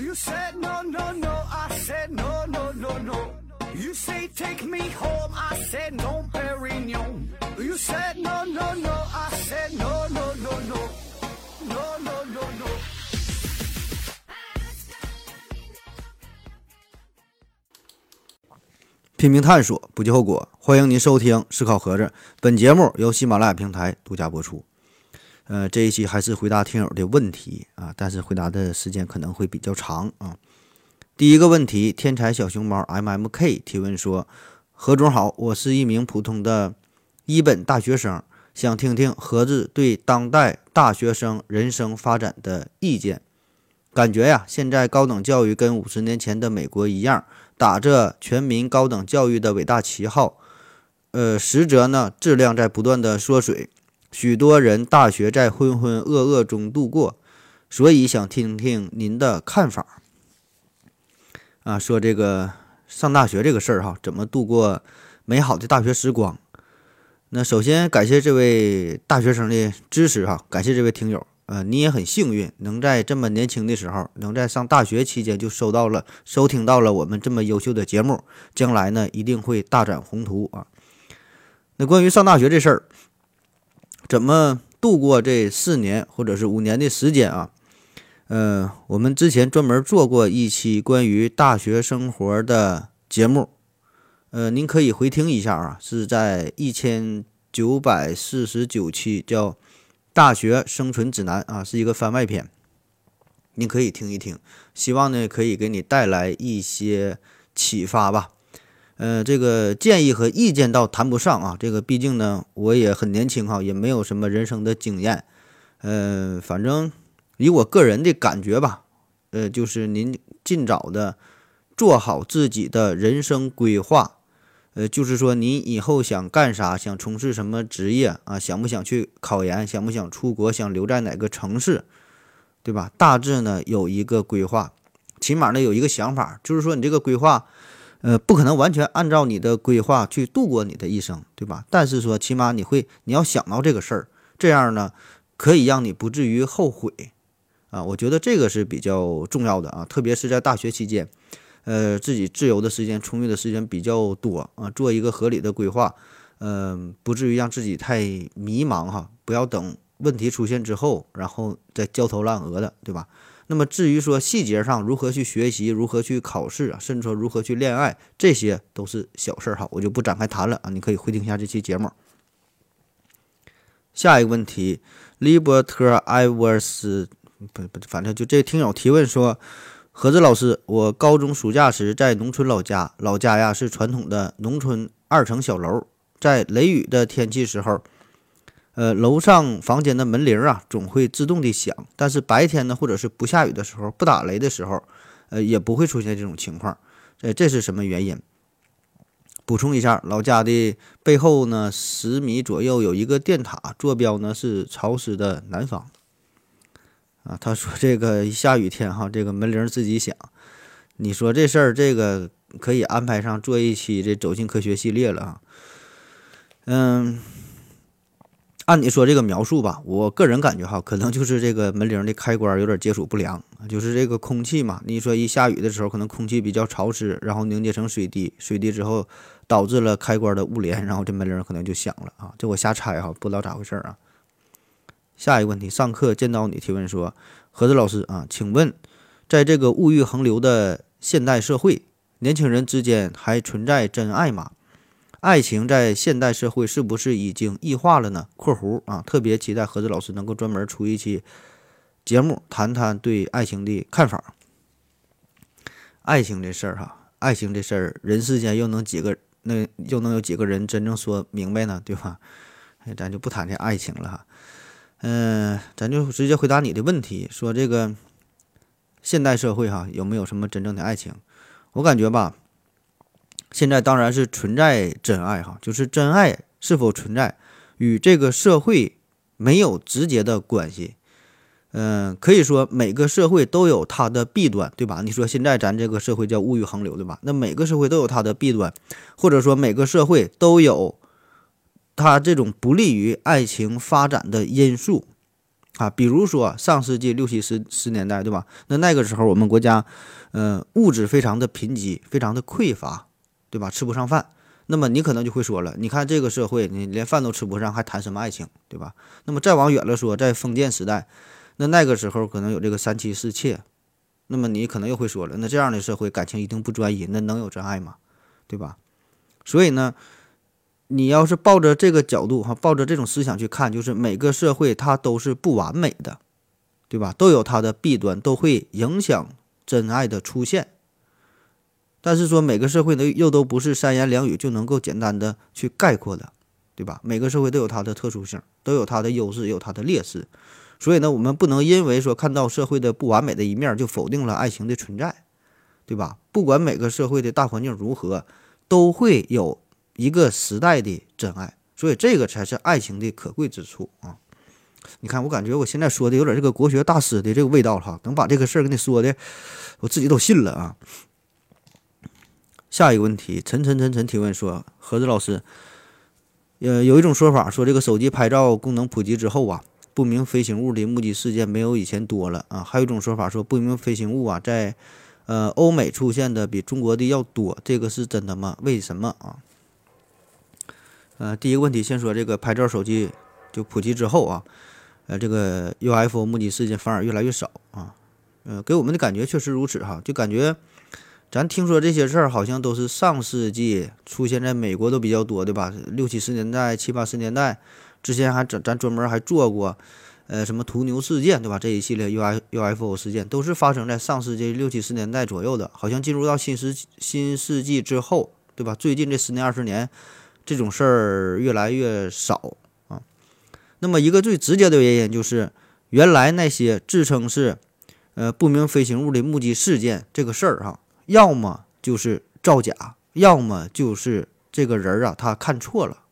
You said no, no, no. I said no, no, no, no. You say take me home. I said no, Perignon. You said no, no, no. I said no, no, no, no. No, no, no, no. 拼命探索，不计后果。欢迎您收听《思考盒子》，本节目由喜马拉雅平台独家播出。呃，这一期还是回答听友的问题啊，但是回答的时间可能会比较长啊。第一个问题，天才小熊猫 M M K 提问说：何总好，我是一名普通的一本大学生，想听听何子对当代大学生人生发展的意见。感觉呀，现在高等教育跟五十年前的美国一样，打着全民高等教育的伟大旗号，呃，实则呢，质量在不断的缩水。许多人大学在浑浑噩噩中度过，所以想听听您的看法。啊，说这个上大学这个事儿哈，怎么度过美好的大学时光？那首先感谢这位大学生的支持哈，感谢这位听友。呃，你也很幸运，能在这么年轻的时候，能在上大学期间就收到了、收听到了我们这么优秀的节目，将来呢一定会大展宏图啊。那关于上大学这事儿，怎么度过这四年或者是五年的时间啊？呃，我们之前专门做过一期关于大学生活的节目，呃，您可以回听一下啊，是在一千九百四十九期叫。大学生存指南啊，是一个番外篇，你可以听一听，希望呢可以给你带来一些启发吧。呃，这个建议和意见倒谈不上啊，这个毕竟呢我也很年轻哈，也没有什么人生的经验。呃，反正以我个人的感觉吧，呃，就是您尽早的做好自己的人生规划。呃，就是说，您以后想干啥，想从事什么职业啊？想不想去考研？想不想出国？想留在哪个城市？对吧？大致呢有一个规划，起码呢有一个想法，就是说你这个规划，呃，不可能完全按照你的规划去度过你的一生，对吧？但是说，起码你会，你要想到这个事儿，这样呢可以让你不至于后悔啊。我觉得这个是比较重要的啊，特别是在大学期间。呃，自己自由的时间、充裕的时间比较多啊，做一个合理的规划，嗯，不至于让自己太迷茫哈。不要等问题出现之后，然后再焦头烂额的，对吧？那么至于说细节上如何去学习、如何去考试啊，甚至说如何去恋爱，这些都是小事儿哈，我就不展开谈了啊。你可以回听一下这期节目。下一个问题，利伯特艾沃斯，不不，反正就这听友提问说。何子老师，我高中暑假时在农村老家，老家呀是传统的农村二层小楼，在雷雨的天气时候，呃，楼上房间的门铃啊总会自动的响，但是白天呢，或者是不下雨的时候，不打雷的时候，呃，也不会出现这种情况，呃，这是什么原因？补充一下，老家的背后呢，十米左右有一个电塔，坐标呢是潮湿的南方。啊，他说这个下雨天哈，这个门铃自己响。你说这事儿，这个可以安排上做一期这走进科学系列了啊。嗯，按你说这个描述吧，我个人感觉哈，可能就是这个门铃的开关有点接触不良，就是这个空气嘛。你说一下雨的时候，可能空气比较潮湿，然后凝结成水滴，水滴之后导致了开关的误连，然后这门铃可能就响了啊。这我瞎猜哈，不知道咋回事啊。下一个问题，上课见到你提问说：“何子老师啊，请问，在这个物欲横流的现代社会，年轻人之间还存在真爱吗？爱情在现代社会是不是已经异化了呢？”（括弧啊，特别期待何子老师能够专门出一期节目，谈谈对爱情的看法。爱情这事儿哈，爱情这事儿，人世间又能几个，那又能有几个人真正说明白呢？对吧？哎，咱就不谈这爱情了哈。嗯，咱就直接回答你的问题，说这个现代社会哈有没有什么真正的爱情？我感觉吧，现在当然是存在真爱哈，就是真爱是否存在与这个社会没有直接的关系。嗯，可以说每个社会都有它的弊端，对吧？你说现在咱这个社会叫物欲横流，对吧？那每个社会都有它的弊端，或者说每个社会都有。它这种不利于爱情发展的因素，啊，比如说上世纪六七十十年代，对吧？那那个时候我们国家，呃，物质非常的贫瘠，非常的匮乏，对吧？吃不上饭。那么你可能就会说了，你看这个社会，你连饭都吃不上，还谈什么爱情，对吧？那么再往远了说，在封建时代，那那个时候可能有这个三妻四妾，那么你可能又会说了，那这样的社会感情一定不专一，那能有真爱吗？对吧？所以呢，你要是抱着这个角度哈，抱着这种思想去看，就是每个社会它都是不完美的，对吧？都有它的弊端，都会影响真爱的出现。但是说每个社会呢，又都不是三言两语就能够简单的去概括的，对吧？每个社会都有它的特殊性，都有它的优势，有它的劣势。所以呢，我们不能因为说看到社会的不完美的一面，就否定了爱情的存在，对吧？不管每个社会的大环境如何，都会有一个时代的真爱。所以这个才是爱情的可贵之处啊！你看，我感觉我现在说的有点这个国学大师的这个味道了哈，能把这个事儿给你说的，我自己都信了啊。下一个问题，陈陈陈陈提问说：何子老师，呃，有一种说法说，这个手机拍照功能普及之后啊，不明飞行物的目击事件没有以前多了啊。还有一种说法说，不明飞行物啊，在呃欧美出现的比中国的要多，这个是真的吗？为什么啊？呃，第一个问题，先说这个拍照手机就普及之后啊，呃，这个 UFO 目击事件反而越来越少啊。呃，给我们的感觉确实如此哈，就感觉。咱听说这些事儿好像都是上世纪出现在美国都比较多，对吧？六七十年代、七八十年代之前还咱咱专门还做过，呃，什么途牛事件，对吧？这一系列 U I U F O 事件都是发生在上世纪六七十年代左右的。好像进入到新世新世纪之后，对吧？最近这十年二十年，这种事儿越来越少啊。那么一个最直接的原因就是，原来那些自称是呃不明飞行物的目击事件这个事儿哈。要么就是造假，要么就是这个人儿啊，他看错了。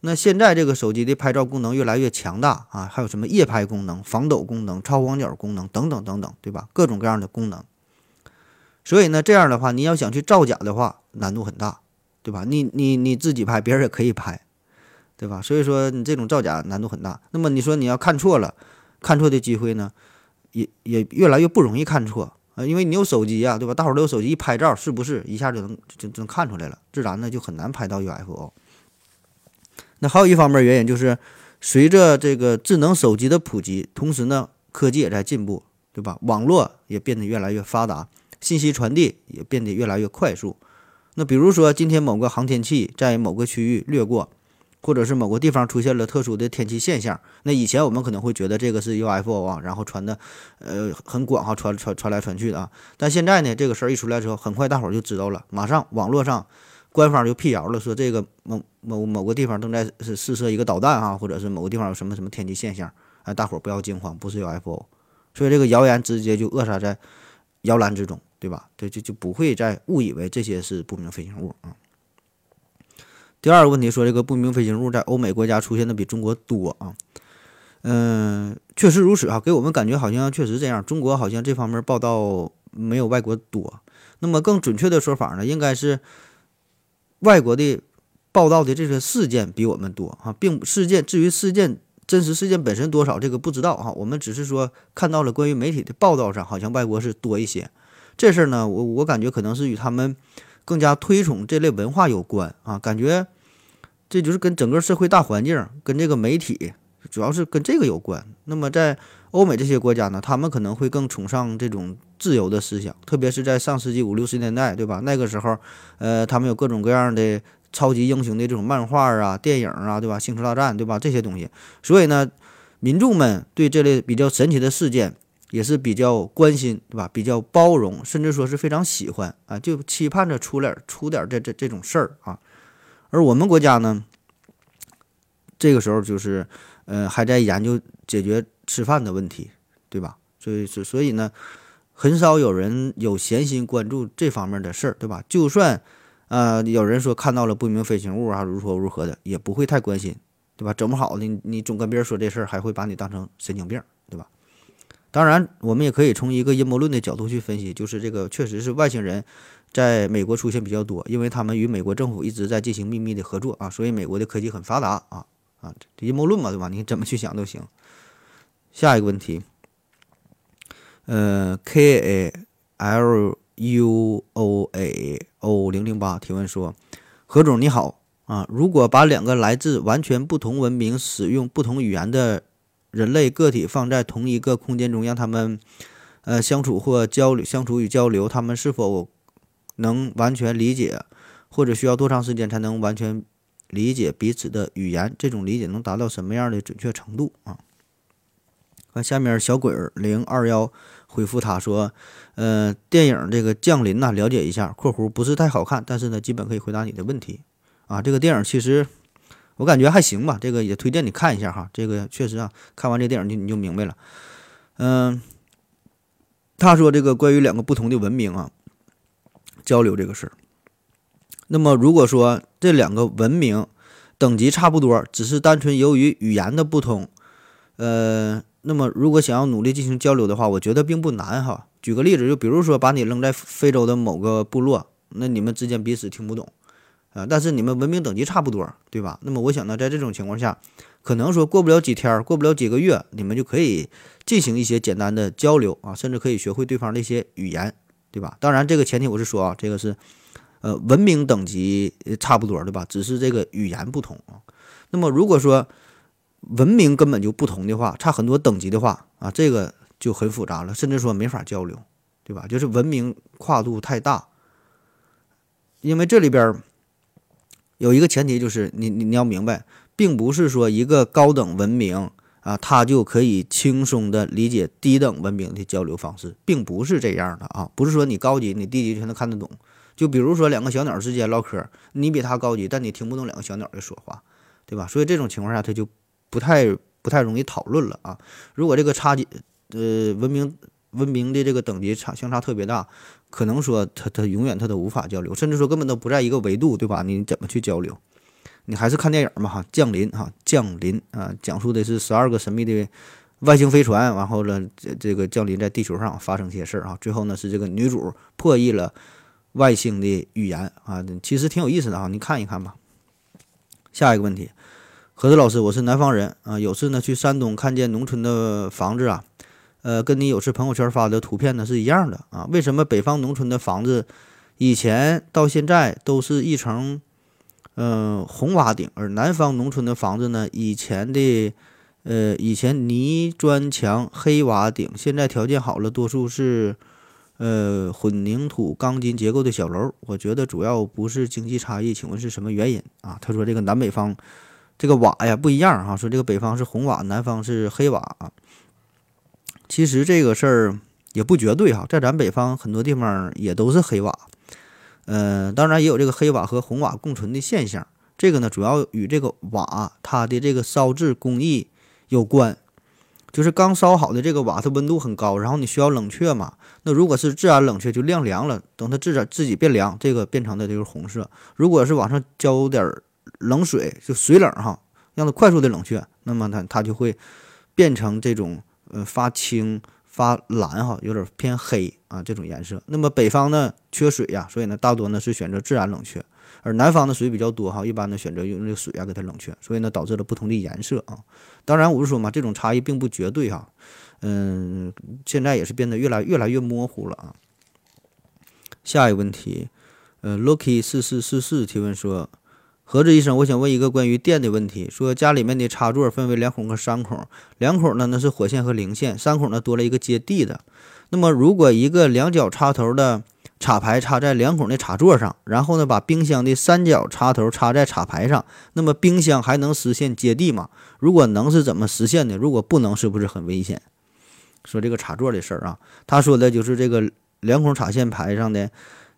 那现在这个手机的拍照功能越来越强大啊，还有什么夜拍功能、防抖功能、超广角功能等等等等，对吧？各种各样的功能。所以呢，这样的话，你要想去造假的话，难度很大，对吧？你你你自己拍，别人也可以拍，对吧？所以说你这种造假难度很大。那么你说你要看错了，看错的机会呢，也也越来越不容易看错。呃，因为你有手机呀，对吧？大伙都有手机，一拍照是不是一下就能就就能看出来了？自然呢就很难拍到 UFO。那还有一方面原因就是，随着这个智能手机的普及，同时呢科技也在进步，对吧？网络也变得越来越发达，信息传递也变得越来越快速。那比如说今天某个航天器在某个区域掠过。或者是某个地方出现了特殊的天气现象，那以前我们可能会觉得这个是 UFO 啊，然后传的呃很广哈，传传传来传去的啊。但现在呢，这个事儿一出来之后，很快大伙儿就知道了，马上网络上官方就辟谣了，说这个某某某个地方正在是试射一个导弹啊，或者是某个地方有什么什么天气现象，哎，大伙儿不要惊慌，不是 UFO。所以这个谣言直接就扼杀在摇篮之中，对吧？对，就就不会再误以为这些是不明飞行物啊。第二个问题说，这个不明飞行物在欧美国家出现的比中国多啊？嗯，确实如此啊，给我们感觉好像确实这样。中国好像这方面报道没有外国多。那么更准确的说法呢，应该是外国的报道的这些事件比我们多啊，并事件至于事件真实事件本身多少，这个不知道哈。我们只是说看到了关于媒体的报道上，好像外国是多一些。这事儿呢，我我感觉可能是与他们。更加推崇这类文化有关啊，感觉这就是跟整个社会大环境、跟这个媒体，主要是跟这个有关。那么在欧美这些国家呢，他们可能会更崇尚这种自由的思想，特别是在上世纪五六十年代，对吧？那个时候，呃，他们有各种各样的超级英雄的这种漫画啊、电影啊，对吧？星球大战，对吧？这些东西，所以呢，民众们对这类比较神奇的事件。也是比较关心，对吧？比较包容，甚至说是非常喜欢啊，就期盼着出点出点这这这种事儿啊。而我们国家呢，这个时候就是，呃，还在研究解决吃饭的问题，对吧？所以所所以呢，很少有人有闲心关注这方面的事儿，对吧？就算啊，有人说看到了不明飞行物啊，如何如何的，也不会太关心，对吧？整不好你你总跟别人说这事儿，还会把你当成神经病，当然，我们也可以从一个阴谋论的角度去分析，就是这个确实是外星人在美国出现比较多，因为他们与美国政府一直在进行秘密的合作啊，所以美国的科技很发达啊啊，这阴谋论嘛，对吧？你怎么去想都行。下一个问题，呃，K A L U O A O 零零八提问说：何总你好啊，如果把两个来自完全不同文明、使用不同语言的人类个体放在同一个空间中，让他们呃相处或交流、相处与交流，他们是否能完全理解，或者需要多长时间才能完全理解彼此的语言？这种理解能达到什么样的准确程度啊？看下面小鬼儿零二幺回复他说：“呃，电影这个降临呐，了解一下（括弧不是太好看，但是呢，基本可以回答你的问题啊）。这个电影其实我感觉还行吧，这个也推荐你看一下哈。这个确实啊，看完这电影就你就明白了。嗯，他说这个关于两个不同的文明啊交流这个事儿，那么如果说这两个文明等级差不多，只是单纯由于语言的不同，呃。那么，如果想要努力进行交流的话，我觉得并不难哈。举个例子，就比如说把你扔在非洲的某个部落，那你们之间彼此听不懂啊，但是你们文明等级差不多，对吧？那么我想呢，在这种情况下，可能说过不了几天，过不了几个月，你们就可以进行一些简单的交流啊，甚至可以学会对方的一些语言，对吧？当然，这个前提我是说啊，这个是呃文明等级差不多，对吧？只是这个语言不同啊。那么如果说，文明根本就不同的话，差很多等级的话啊，这个就很复杂了，甚至说没法交流，对吧？就是文明跨度太大。因为这里边有一个前提，就是你你你要明白，并不是说一个高等文明啊，它就可以轻松的理解低等文明的交流方式，并不是这样的啊，不是说你高级，你低级全都看得懂。就比如说两个小鸟之间唠嗑，你比它高级，但你听不懂两个小鸟的说话，对吧？所以这种情况下，它就。不太不太容易讨论了啊！如果这个差距，呃，文明文明的这个等级差相差特别大，可能说他他永远他都无法交流，甚至说根本都不在一个维度，对吧？你怎么去交流？你还是看电影嘛哈！降临哈，降临啊，讲述的是十二个神秘的外星飞船，然后呢，这这个降临在地球上发生些事儿啊，最后呢是这个女主破译了外星的语言啊，其实挺有意思的啊，你看一看吧。下一个问题。何子老师，我是南方人啊。有次呢去山东看见农村的房子啊，呃，跟你有次朋友圈发的图片呢是一样的啊。为什么北方农村的房子以前到现在都是一层嗯红瓦顶，而南方农村的房子呢以前的呃以前泥砖墙黑瓦顶，现在条件好了，多数是呃混凝土钢筋结构的小楼？我觉得主要不是经济差异，请问是什么原因啊？他说这个南北方。这个瓦呀不一样哈，说这个北方是红瓦，南方是黑瓦。其实这个事儿也不绝对哈，在咱北方很多地方也都是黑瓦，呃，当然也有这个黑瓦和红瓦共存的现象。这个呢，主要与这个瓦它的这个烧制工艺有关。就是刚烧好的这个瓦，它温度很高，然后你需要冷却嘛。那如果是自然冷却，就晾凉了，等它自然自己变凉，这个变成的就是红色。如果是往上浇点。冷水就水冷哈，让它快速的冷却，那么它它就会变成这种呃发青发蓝哈，有点偏黑啊这种颜色。那么北方呢缺水呀，所以呢大多呢是选择自然冷却，而南方的水比较多哈，一般呢选择用这个水啊给它冷却，所以呢导致了不同的颜色啊。当然我是说嘛，这种差异并不绝对哈，嗯，现在也是变得越来越来越模糊了啊。下一个问题，呃，Lucky 四四四四提问说。何子医生，我想问一个关于电的问题。说家里面的插座分为两孔和三孔，两孔呢那是火线和零线，三孔呢多了一个接地的。那么如果一个两角插头的插排插在两孔的插座上，然后呢把冰箱的三角插头插在插排上，那么冰箱还能实现接地吗？如果能是怎么实现的？如果不能是不是很危险？说这个插座的事儿啊，他说的就是这个两孔插线排上的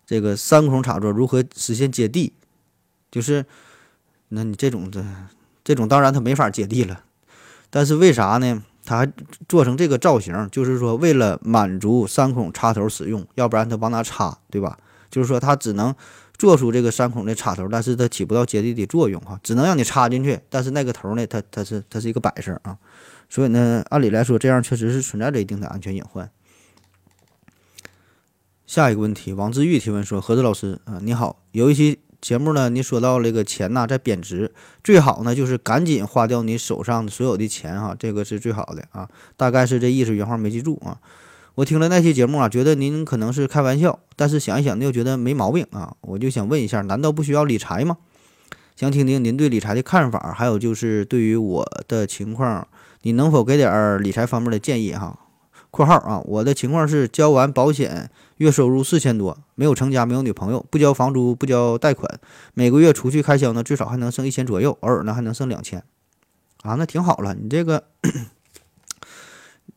这个三孔插座如何实现接地。就是，那你这种的，这种当然它没法接地了，但是为啥呢？它还做成这个造型，就是说为了满足三孔插头使用，要不然它往哪插，对吧？就是说它只能做出这个三孔的插头，但是它起不到接地的作用哈，只能让你插进去，但是那个头呢，它它是它是一个摆设啊，所以呢，按理来说这样确实是存在着一定的安全隐患。下一个问题，王志玉提问说：何子老师啊，你好，有一期。节目呢，你说到这个钱呐在贬值，最好呢就是赶紧花掉你手上所有的钱哈，这个是最好的啊。大概是这意思，原话没记住啊。我听了那期节目啊，觉得您可能是开玩笑，但是想一想又觉得没毛病啊。我就想问一下，难道不需要理财吗？想听听您对理财的看法，还有就是对于我的情况，你能否给点理财方面的建议哈？（括号啊，我的情况是交完保险，月收入四千多，没有成家，没有女朋友，不交房租，不交贷款，每个月除去开销呢，最少还能剩一千左右，偶尔呢还能剩两千，啊，那挺好了。你这个，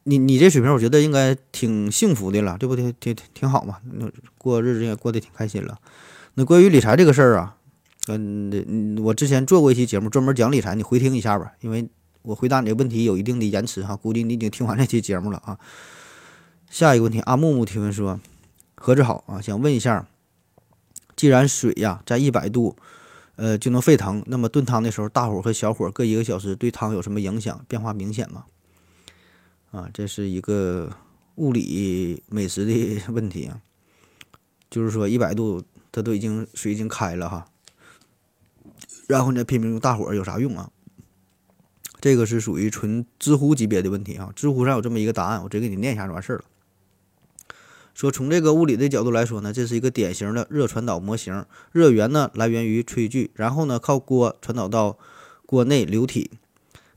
你你这水平，我觉得应该挺幸福的了，对不？挺挺挺好嘛，那过日子也过得挺开心了。那关于理财这个事儿啊。嗯，我之前做过一期节目，专门讲理财，你回听一下吧。因为我回答你的问题有一定的延迟哈，估计你已经听完这期节目了啊。下一个问题，阿木木提问说：“何志好啊，想问一下，既然水呀在一百度，呃就能沸腾，那么炖汤的时候，大火和小火各一个小时，对汤有什么影响？变化明显吗？”啊，这是一个物理美食的 问题啊，就是说一百度，它都已经水已经开了哈。然后呢，拼命用大火有啥用啊？这个是属于纯知乎级别的问题啊！知乎上有这么一个答案，我直接给你念一下就完事儿了。说从这个物理的角度来说呢，这是一个典型的热传导模型。热源呢来源于炊具，然后呢靠锅传导到锅内流体。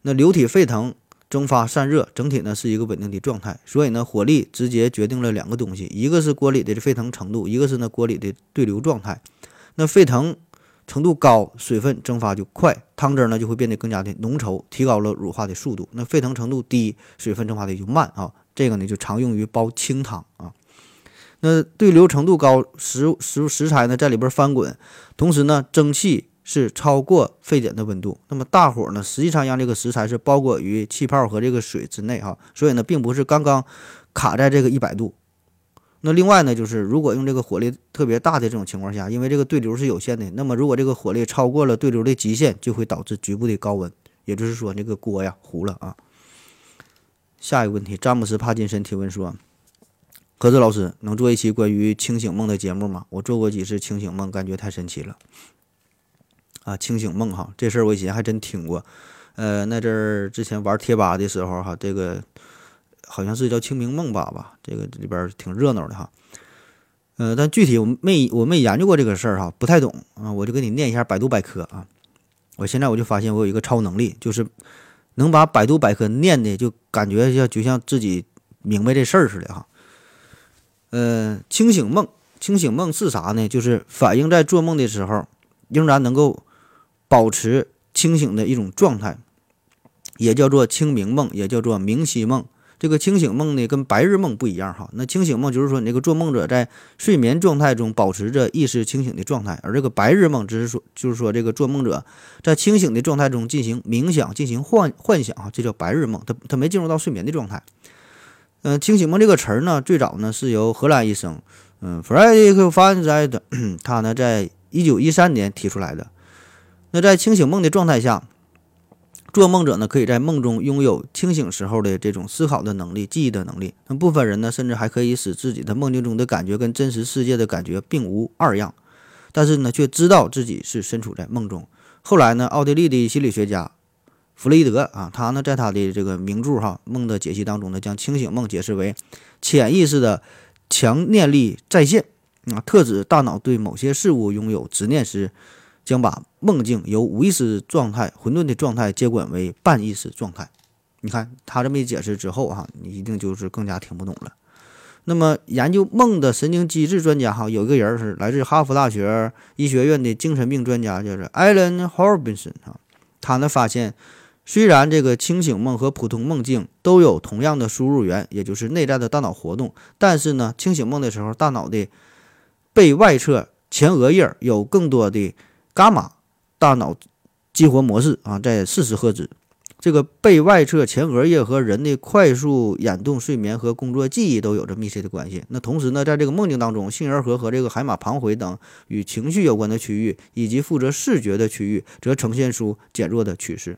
那流体沸腾、蒸发、散热，整体呢是一个稳定的状态。所以呢，火力直接决定了两个东西，一个是锅里的沸腾程度，一个是呢锅里的对流状态。那沸腾。程度高，水分蒸发就快，汤汁呢就会变得更加的浓稠，提高了乳化的速度。那沸腾程度低，水分蒸发的就慢啊。这个呢就常用于煲清汤啊。那对流程度高，食食食材呢在里边翻滚，同时呢蒸汽是超过沸点的温度。那么大火呢实际上让这个食材是包裹于气泡和这个水之内哈，所以呢并不是刚刚卡在这个一百度。那另外呢，就是如果用这个火力特别大的这种情况下，因为这个对流是有限的，那么如果这个火力超过了对流的极限，就会导致局部的高温，也就是说这个锅呀糊了啊。下一个问题，詹姆斯·帕金森提问说：“何子老师能做一期关于清醒梦的节目吗？我做过几次清醒梦，感觉太神奇了。”啊，清醒梦哈，这事儿我以前还真听过。呃，那阵儿之前玩贴吧的时候哈，这个。好像是叫清明梦吧吧，这个里边挺热闹的哈。呃，但具体我没我没研究过这个事儿哈，不太懂啊。我就给你念一下百度百科啊。我现在我就发现我有一个超能力，就是能把百度百科念的就感觉像就像自己明白这事儿似的哈。呃，清醒梦，清醒梦是啥呢？就是反映在做梦的时候仍然能够保持清醒的一种状态，也叫做清明梦，也叫做明晰梦。这个清醒梦呢，跟白日梦不一样哈。那清醒梦就是说，你这个做梦者在睡眠状态中保持着意识清醒的状态，而这个白日梦只是说，就是说这个做梦者在清醒的状态中进行冥想、进行幻幻想哈，这叫白日梦。他他没进入到睡眠的状态。嗯，清醒梦这个词儿呢，最早呢是由荷兰医生嗯 f r e d e r i c van z y 他呢在一九一三年提出来的。那在清醒梦的状态下。做梦者呢，可以在梦中拥有清醒时候的这种思考的能力、记忆的能力。那部分人呢，甚至还可以使自己的梦境中的感觉跟真实世界的感觉并无二样，但是呢，却知道自己是身处在梦中。后来呢，奥地利的心理学家弗雷德啊，他呢在他的这个名著哈《梦的解析》当中呢，将清醒梦解释为潜意识的强念力再现啊，特指大脑对某些事物拥有执念时。将把梦境由无意识状态、混沌的状态接管为半意识状态。你看他这么一解释之后，哈，你一定就是更加听不懂了。那么，研究梦的神经机制专家，哈，有一个人是来自哈佛大学医学院的精神病专家，叫做艾伦·霍尔宾森，哈，他呢发现，虽然这个清醒梦和普通梦境都有同样的输入源，也就是内在的大脑活动，但是呢，清醒梦的时候，大脑的背外侧前额叶有更多的。伽马大脑激活模式啊，在四十赫兹。这个背外侧前额叶和人的快速眼动、睡眠和工作记忆都有着密切的关系。那同时呢，在这个梦境当中，杏仁核和这个海马旁回等与情绪有关的区域，以及负责视觉的区域，则呈现出减弱的趋势。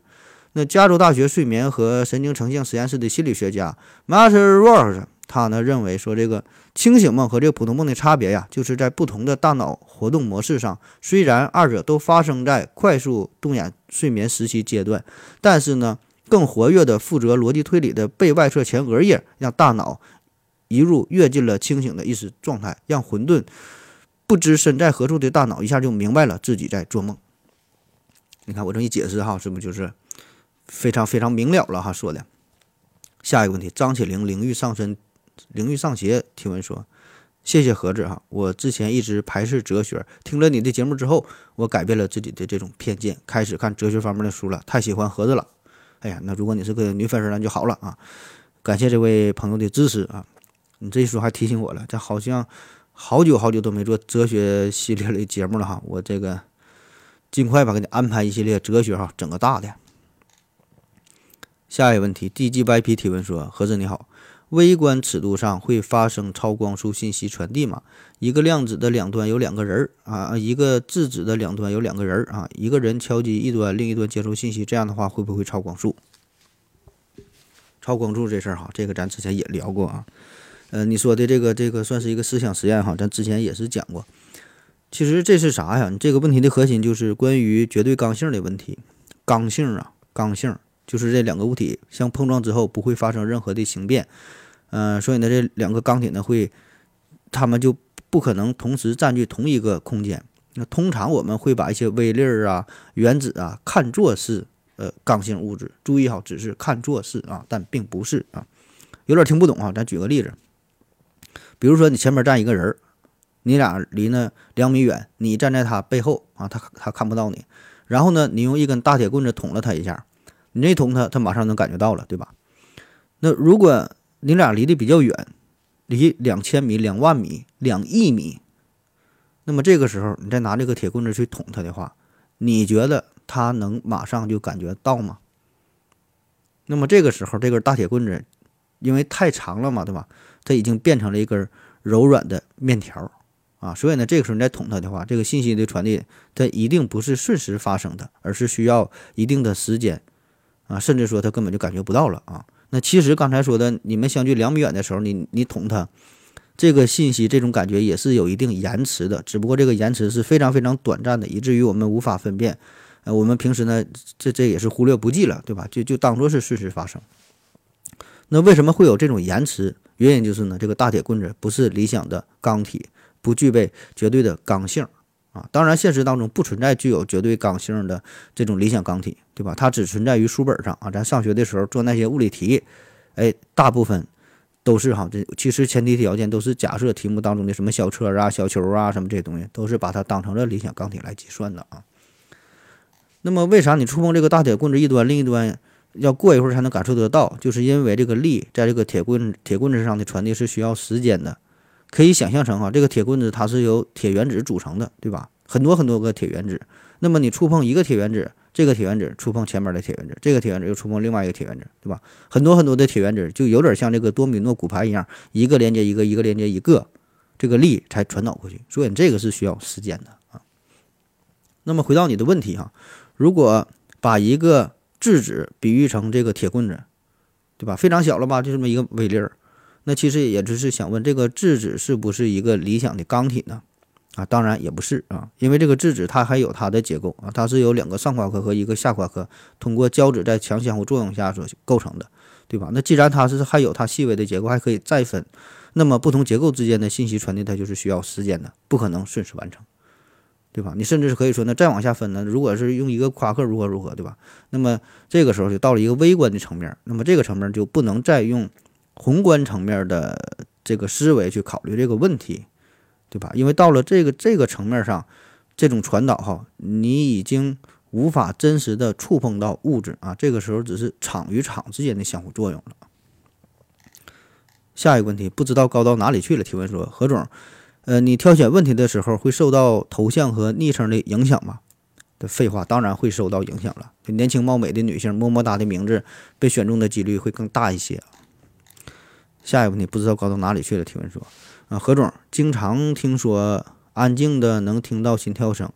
那加州大学睡眠和神经成像实验室的心理学家 Martha Rose 他呢认为说这个清醒梦和这个普通梦的差别呀，就是在不同的大脑活动模式上，虽然二者都发生在快速动眼睡眠时期阶段，但是呢，更活跃的负责逻辑推理的背外侧前额叶，让大脑一入跃进了清醒的意识状态，让混沌不知身在何处的大脑一下就明白了自己在做梦。你看我这么一解释哈，是不是就是非常非常明了了哈？说的。下一个问题，张起灵灵欲上身，灵欲上邪提问说：“谢谢盒子哈，我之前一直排斥哲学，听了你的节目之后，我改变了自己的这种偏见，开始看哲学方面的书了，太喜欢盒子了。哎呀，那如果你是个女粉丝，那就好了啊！感谢这位朋友的支持啊！你这一说还提醒我了，这好像好久好久都没做哲学系列的节目了哈，我这个尽快吧，给你安排一系列哲学哈，整个大的。”下一个问题，D G Y P 提问说：“何子你好，微观尺度上会发生超光速信息传递吗？一个量子的两端有两个人儿啊，一个质子的两端有两个人儿啊，一个人敲击一端，另一端接收信息，这样的话会不会超光速？超光速这事儿哈，这个咱之前也聊过啊。呃，你说的这个这个算是一个思想实验哈，咱之前也是讲过。其实这是啥呀？你这个问题的核心就是关于绝对刚性的问题，刚性啊，刚性。”就是这两个物体相碰撞之后不会发生任何的形变，嗯，所以呢，这两个钢铁呢会，它们就不可能同时占据同一个空间。那通常我们会把一些微粒儿啊、原子啊看作是呃刚性物质，注意好，只是看作是啊，但并不是啊。有点听不懂啊，咱举个例子，比如说你前面站一个人儿，你俩离呢两米远，你站在他背后啊，他他看不到你，然后呢，你用一根大铁棍子捅了他一下。你这捅他，他马上能感觉到了，对吧？那如果你俩离得比较远，离两千米、两万米、两亿米，那么这个时候你再拿这个铁棍子去捅他的话，你觉得他能马上就感觉到吗？那么这个时候这根大铁棍子因为太长了嘛，对吧？它已经变成了一根柔软的面条啊，所以呢，这个时候你再捅它的话，这个信息的传递它一定不是瞬时发生的，而是需要一定的时间。啊，甚至说他根本就感觉不到了啊。那其实刚才说的，你们相距两米远的时候，你你捅他，这个信息这种感觉也是有一定延迟的，只不过这个延迟是非常非常短暂的，以至于我们无法分辨。呃，我们平时呢，这这也是忽略不计了，对吧？就就当做是事实发生。那为什么会有这种延迟？原因就是呢，这个大铁棍子不是理想的钢体，不具备绝对的刚性。啊，当然，现实当中不存在具有绝对刚性的这种理想钢体，对吧？它只存在于书本上啊。咱上学的时候做那些物理题，哎，大部分都是哈，这其实前提条件都是假设题目当中的什么小车啊、小球啊什么这些东西，都是把它当成了理想钢体来计算的啊。那么，为啥你触碰这个大铁棍子一端，另一端要过一会儿才能感受得到？就是因为这个力在这个铁棍铁棍子上的传递是需要时间的。可以想象成哈，这个铁棍子它是由铁原子组成的，对吧？很多很多个铁原子。那么你触碰一个铁原子，这个铁原子触碰前面的铁原子，这个铁原子又触碰另外一个铁原子，对吧？很多很多的铁原子就有点像这个多米诺骨牌一样，一个连接一个，一个连接一个，这个力才传导过去。所以这个是需要时间的啊。那么回到你的问题哈，如果把一个质子比喻成这个铁棍子，对吧？非常小了吧，就这么一个微粒儿。那其实也就是想问，这个质子是不是一个理想的钢体呢？啊，当然也不是啊，因为这个质子它还有它的结构啊，它是由两个上夸克和一个下夸克通过胶质在强相互作用下所构成的，对吧？那既然它是还有它细微的结构，还可以再分，那么不同结构之间的信息传递它就是需要时间的，不可能瞬时完成，对吧？你甚至是可以说，那再往下分呢，如果是用一个夸克如何如何，对吧？那么这个时候就到了一个微观的层面，那么这个层面就不能再用。宏观层面的这个思维去考虑这个问题，对吧？因为到了这个这个层面上，这种传导哈，你已经无法真实的触碰到物质啊，这个时候只是场与场之间的相互作用了。下一个问题，不知道高到哪里去了。提问说，何总，呃，你挑选问题的时候会受到头像和昵称的影响吗？的废话，当然会受到影响了。年轻貌美的女性，么么哒的名字被选中的几率会更大一些。下一个问题不知道高到哪里去了。提问说：啊，何总经常听说安静的能听到心跳声，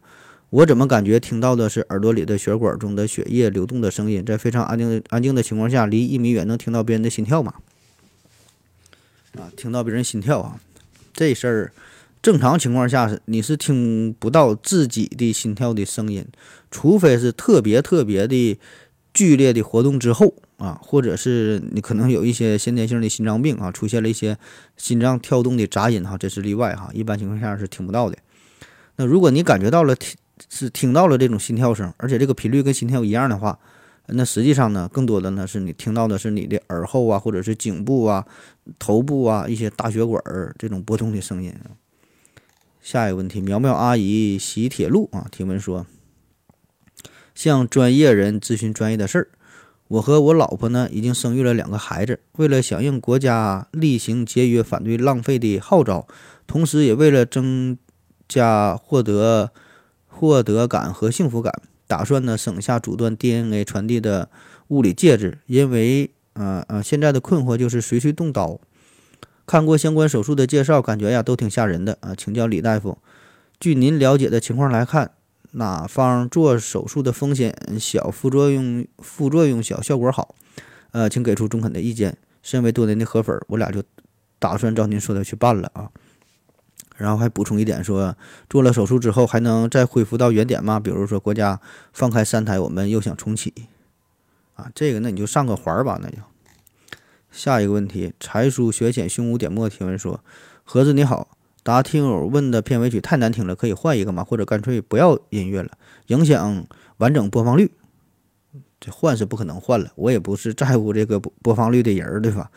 我怎么感觉听到的是耳朵里的血管中的血液流动的声音？在非常安静安静的情况下，离一米远能听到别人的心跳吗？啊，听到别人心跳啊，这事儿正常情况下是你是听不到自己的心跳的声音，除非是特别特别的剧烈的活动之后啊，或者是你可能有一些先天性的心脏病啊，出现了一些心脏跳动的杂音哈，这是例外哈，一般情况下是听不到的。那如果你感觉到了听是听到了这种心跳声，而且这个频率跟心跳一样的话，那实际上呢，更多的呢是你听到的是你的耳后啊，或者是颈部啊、头部啊一些大血管儿这种波动的声音。下一个问题，苗苗阿姨洗铁路啊，提问说，向专业人咨询专业的事儿。我和我老婆呢已经生育了两个孩子，为了响应国家厉行节约、反对浪费的号召，同时也为了增加获得获得感和幸福感。打算呢省下阻断 DNA 传递的物理介质，因为呃呃现在的困惑就是谁去动刀。看过相关手术的介绍，感觉呀都挺吓人的啊，请教李大夫，据您了解的情况来看，哪方做手术的风险小，副作用副作用小，效果好？呃，请给出中肯的意见。身为多年的河粉，我俩就打算照您说的去办了啊。然后还补充一点说，做了手术之后还能再恢复到原点吗？比如说国家放开三胎，我们又想重启，啊，这个那你就上个环儿吧，那就。下一个问题，才疏学浅，胸无点墨提问说：盒子你好，答听友问的片尾曲太难听了，可以换一个吗？或者干脆不要音乐了，影响完整播放率。这换是不可能换了，我也不是在乎这个播放率的人儿，对吧？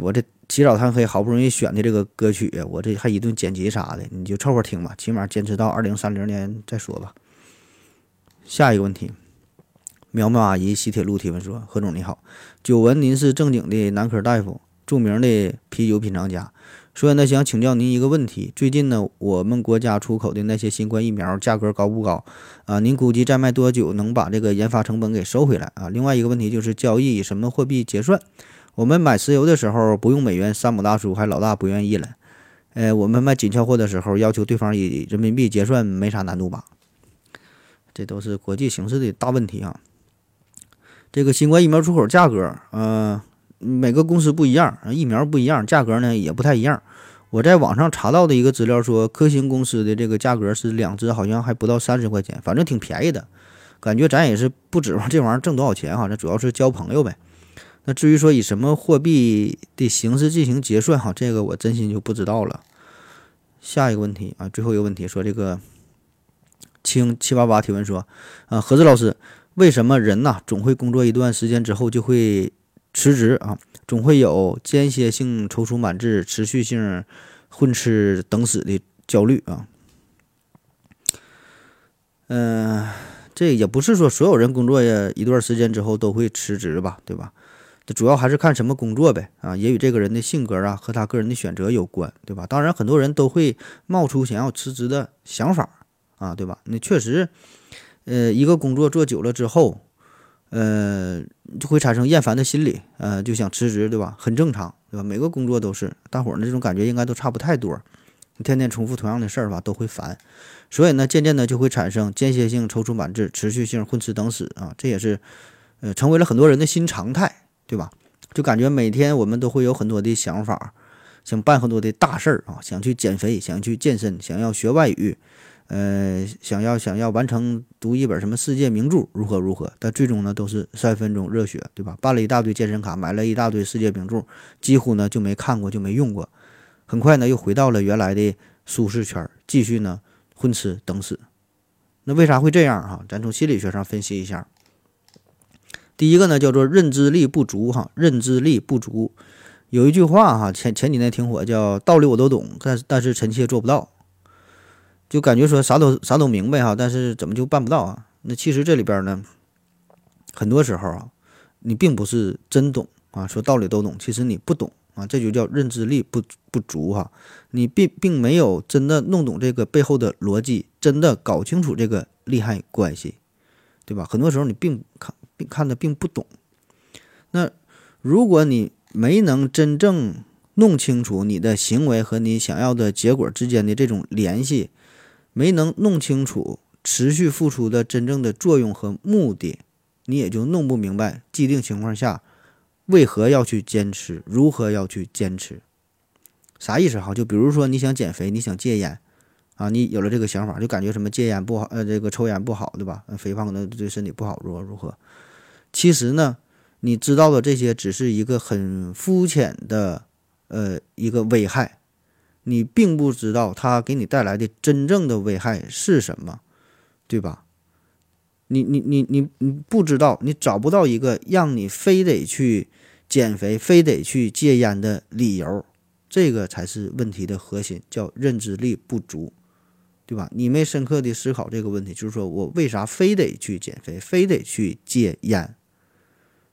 我这。起早贪黑，好不容易选的这个歌曲我这还一顿剪辑啥的，你就凑合听吧，起码坚持到二零三零年再说吧。下一个问题，苗苗阿姨西铁路提问说：何总你好，久闻您是正经的男科大夫，著名的啤酒品尝家，所以呢想请教您一个问题：最近呢我们国家出口的那些新冠疫苗价格高不高啊？您估计再卖多久能把这个研发成本给收回来啊？另外一个问题就是交易以什么货币结算？我们买石油的时候不用美元，山姆大叔还老大不愿意了。呃，我们卖紧俏货的时候要求对方以人民币结算，没啥难度吧？这都是国际形势的大问题啊。这个新冠疫苗出口价格，呃，每个公司不一样，疫苗不一样，价格呢也不太一样。我在网上查到的一个资料说，科兴公司的这个价格是两支好像还不到三十块钱，反正挺便宜的。感觉咱也是不指望这玩意儿挣多少钱哈，这主要是交朋友呗。那至于说以什么货币的形式进行结算，哈，这个我真心就不知道了。下一个问题啊，最后一个问题说这个，清七八八提问说，啊，何子老师，为什么人呐总会工作一段时间之后就会辞职啊？总会有间歇性踌躇满志、持续性混吃等死的焦虑啊？嗯，这也不是说所有人工作一段时间之后都会辞职吧，对吧？这主要还是看什么工作呗，啊，也与这个人的性格啊和他个人的选择有关，对吧？当然，很多人都会冒出想要辞职的想法，啊，对吧？那确实，呃，一个工作做久了之后，呃，就会产生厌烦的心理，呃，就想辞职，对吧？很正常，对吧？每个工作都是，大伙儿呢这种感觉应该都差不太多，你天天重复同样的事儿吧，都会烦，所以呢，渐渐的就会产生间歇性踌躇满志、持续性混吃等死啊，这也是，呃，成为了很多人的新常态。对吧？就感觉每天我们都会有很多的想法，想办很多的大事儿啊，想去减肥，想去健身，想要学外语，呃，想要想要完成读一本什么世界名著，如何如何？但最终呢，都是三分钟热血，对吧？办了一大堆健身卡，买了一大堆世界名著，几乎呢就没看过，就没用过。很快呢，又回到了原来的舒适圈，继续呢混吃等死。那为啥会这样哈？咱从心理学上分析一下。第一个呢，叫做认知力不足，哈，认知力不足。有一句话哈，前前几年挺火，叫道理我都懂，但但是臣妾做不到，就感觉说啥都啥都明白哈，但是怎么就办不到啊？那其实这里边呢，很多时候啊，你并不是真懂啊，说道理都懂，其实你不懂啊，这就叫认知力不不足哈，你并并没有真的弄懂这个背后的逻辑，真的搞清楚这个利害关系，对吧？很多时候你并看。并看的并不懂，那如果你没能真正弄清楚你的行为和你想要的结果之间的这种联系，没能弄清楚持续付出的真正的作用和目的，你也就弄不明白既定情况下为何要去坚持，如何要去坚持啥意思哈？就比如说你想减肥，你想戒烟啊，你有了这个想法，就感觉什么戒烟不好，呃，这个抽烟不好，对吧？肥胖可能对身体不好，如何如何？其实呢，你知道的这些只是一个很肤浅的，呃，一个危害，你并不知道它给你带来的真正的危害是什么，对吧？你你你你你不知道，你找不到一个让你非得去减肥、非得去戒烟的理由，这个才是问题的核心，叫认知力不足，对吧？你没深刻的思考这个问题，就是说我为啥非得去减肥、非得去戒烟？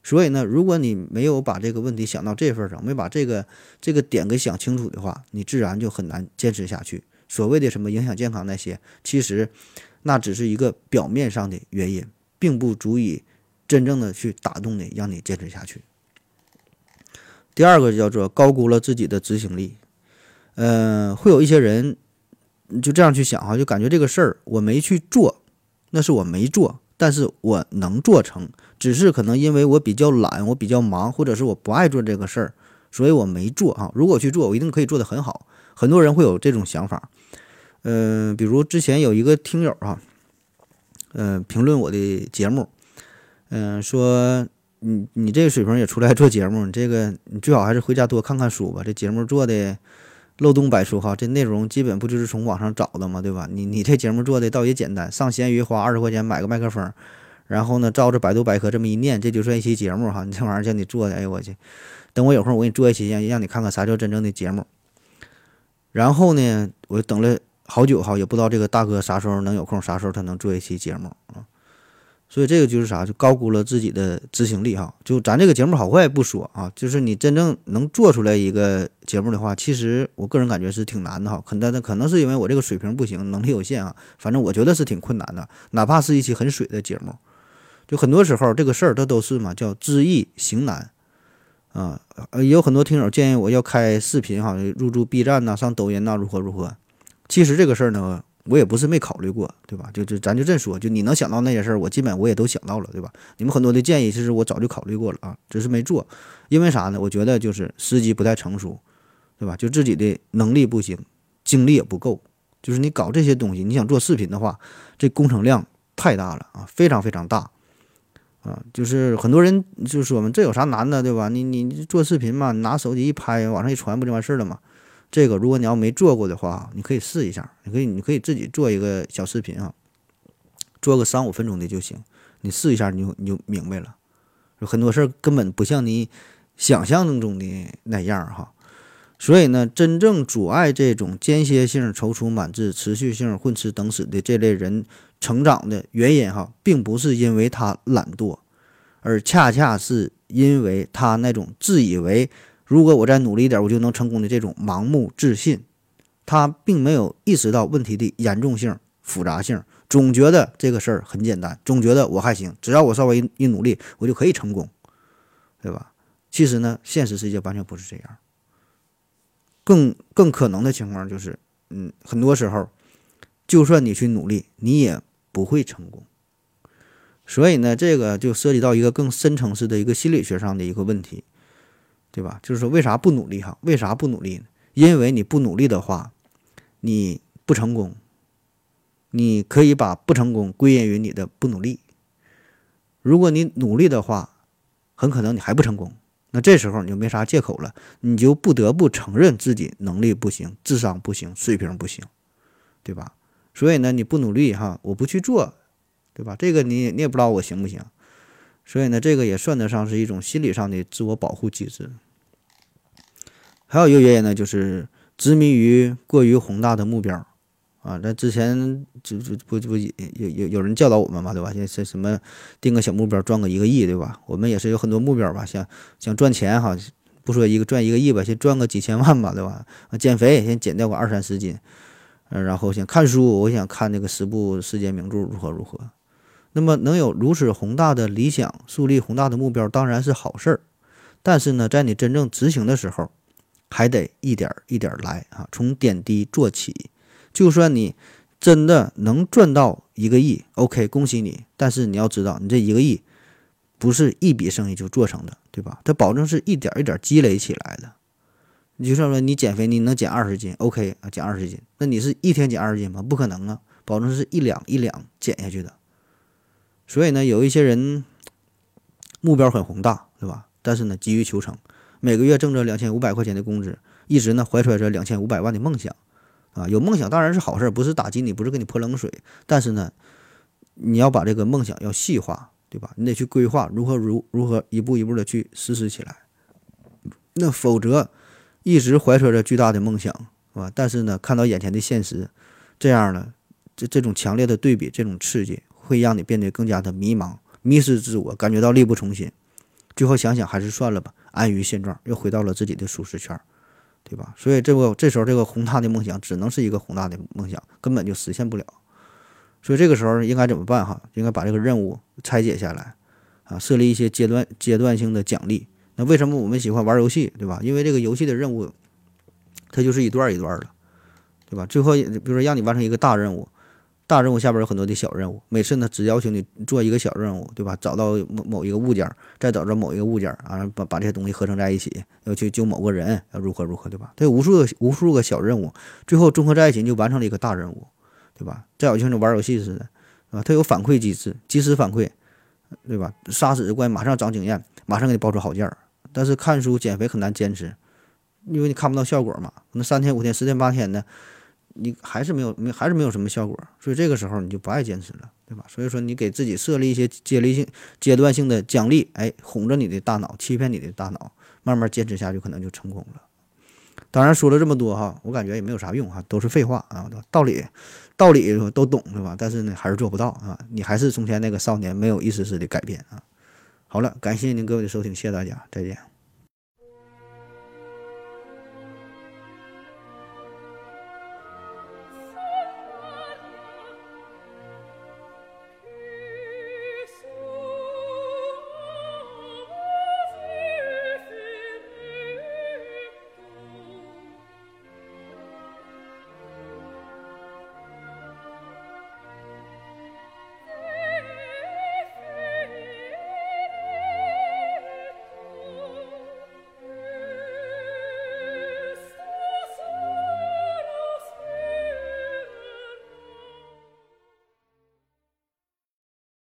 所以呢，如果你没有把这个问题想到这份上，没把这个这个点给想清楚的话，你自然就很难坚持下去。所谓的什么影响健康那些，其实。那只是一个表面上的原因，并不足以真正的去打动你，让你坚持下去。第二个叫做高估了自己的执行力，呃，会有一些人就这样去想哈，就感觉这个事儿我没去做，那是我没做，但是我能做成，只是可能因为我比较懒，我比较忙，或者是我不爱做这个事儿，所以我没做啊。如果去做，我一定可以做得很好。很多人会有这种想法。嗯，比如之前有一个听友哈，嗯，评论我的节目，嗯，说你你这个水平也出来做节目，你这个你最好还是回家多看看书吧。这节目做的漏洞百出哈，这内容基本不就是从网上找的嘛，对吧？你你这节目做的倒也简单，上闲鱼花二十块钱买个麦克风，然后呢照着百度百科这么一念，这就算一期节目哈。你这玩意儿叫你做的，哎呦我去！等我有空我给你做一期，让让你看看啥叫真正的节目。然后呢，我等了。好久哈，也不知道这个大哥啥时候能有空，啥时候他能做一期节目啊？所以这个就是啥，就高估了自己的执行力哈。就咱这个节目好坏不说啊，就是你真正能做出来一个节目的话，其实我个人感觉是挺难的哈。可能可能是因为我这个水平不行，能力有限啊。反正我觉得是挺困难的，哪怕是一期很水的节目，就很多时候这个事儿它都是嘛，叫知易行难啊。呃，也有很多听友建议我要开视频哈，入驻 B 站呐，上抖音呐，如何如何。其实这个事儿呢，我也不是没考虑过，对吧？就就咱就这说，就你能想到那些事儿，我基本我也都想到了，对吧？你们很多的建议，其实我早就考虑过了啊，只是没做。因为啥呢？我觉得就是时机不太成熟，对吧？就自己的能力不行，精力也不够。就是你搞这些东西，你想做视频的话，这工程量太大了啊，非常非常大啊。就是很多人就说嘛，这有啥难的，对吧？你你做视频嘛，拿手机一拍，往上一传，不就完事儿了吗？这个如果你要没做过的话，你可以试一下，你可以你可以自己做一个小视频啊，做个三五分钟的就行，你试一下你就你就明白了，有很多事儿根本不像你想象当中的那样哈，所以呢，真正阻碍这种间歇性踌躇满志、持续性混吃等死的这类人成长的原因哈，并不是因为他懒惰，而恰恰是因为他那种自以为。如果我再努力一点，我就能成功的这种盲目自信，他并没有意识到问题的严重性、复杂性，总觉得这个事儿很简单，总觉得我还行，只要我稍微一努力，我就可以成功，对吧？其实呢，现实世界完全不是这样，更更可能的情况就是，嗯，很多时候，就算你去努力，你也不会成功。所以呢，这个就涉及到一个更深层次的一个心理学上的一个问题。对吧？就是说，为啥不努力哈？为啥不努力呢？因为你不努力的话，你不成功。你可以把不成功归因于你的不努力。如果你努力的话，很可能你还不成功。那这时候你就没啥借口了，你就不得不承认自己能力不行、智商不行、水平不行，对吧？所以呢，你不努力哈，我不去做，对吧？这个你你也不知道我行不行。所以呢，这个也算得上是一种心理上的自我保护机制。还有一个原因呢，就是执迷于过于宏大的目标啊。那之前就就不不有有有人教导我们嘛，对吧？像什么定个小目标，赚个一个亿，对吧？我们也是有很多目标吧，想想赚钱哈，不说一个赚一个亿吧，先赚个几千万吧，对吧？减肥先减掉个二三十斤，嗯，然后想看书，我想看那个十部世界名著，如何如何。那么能有如此宏大的理想，树立宏大的目标，当然是好事儿。但是呢，在你真正执行的时候，还得一点一点来啊，从点滴做起。就算你真的能赚到一个亿，OK，恭喜你。但是你要知道，你这一个亿不是一笔生意就做成的，对吧？它保证是一点一点积累起来的。你就算说你减肥，你能减二十斤，OK 啊，减二十斤，那你是一天减二十斤吗？不可能啊，保证是一两一两减下去的。所以呢，有一些人目标很宏大，对吧？但是呢，急于求成，每个月挣着两千五百块钱的工资，一直呢怀揣着两千五百万的梦想，啊，有梦想当然是好事，不是打击你，不是给你泼冷水，但是呢，你要把这个梦想要细化，对吧？你得去规划如何如如何一步一步的去实施起来，那否则一直怀揣着巨大的梦想，是吧？但是呢，看到眼前的现实，这样呢，这这种强烈的对比，这种刺激。会让你变得更加的迷茫、迷失自我，感觉到力不从心，最后想想还是算了吧，安于现状，又回到了自己的舒适圈，对吧？所以这个这时候这个宏大的梦想只能是一个宏大的梦想，根本就实现不了。所以这个时候应该怎么办？哈，应该把这个任务拆解下来，啊，设立一些阶段阶段性的奖励。那为什么我们喜欢玩游戏，对吧？因为这个游戏的任务，它就是一段一段的，对吧？最后，比如说让你完成一个大任务。大任务下边有很多的小任务，每次呢只要求你做一个小任务，对吧？找到某某一个物件，再找着某一个物件啊，把把这些东西合成在一起，要去救某个人，要如何如何，对吧？它有无数个无数个小任务，最后综合在一起，你就完成了一个大任务，对吧？再有就像玩游戏似的，啊，它有反馈机制，及时反馈，对吧？杀死怪马上长经验，马上给你爆出好件儿。但是看书减肥很难坚持，因为你看不到效果嘛，可能三天五天、十天八天的。你还是没有没还是没有什么效果，所以这个时候你就不爱坚持了，对吧？所以说你给自己设立一些阶立性、阶段性的奖励，哎，哄着你的大脑，欺骗你的大脑，慢慢坚持下去，可能就成功了。当然说了这么多哈，我感觉也没有啥用哈，都是废话啊，道理道理都懂是吧？但是呢，还是做不到啊，你还是从前那个少年，没有一丝丝的改变啊。好了，感谢您各位的收听，谢谢大家，再见。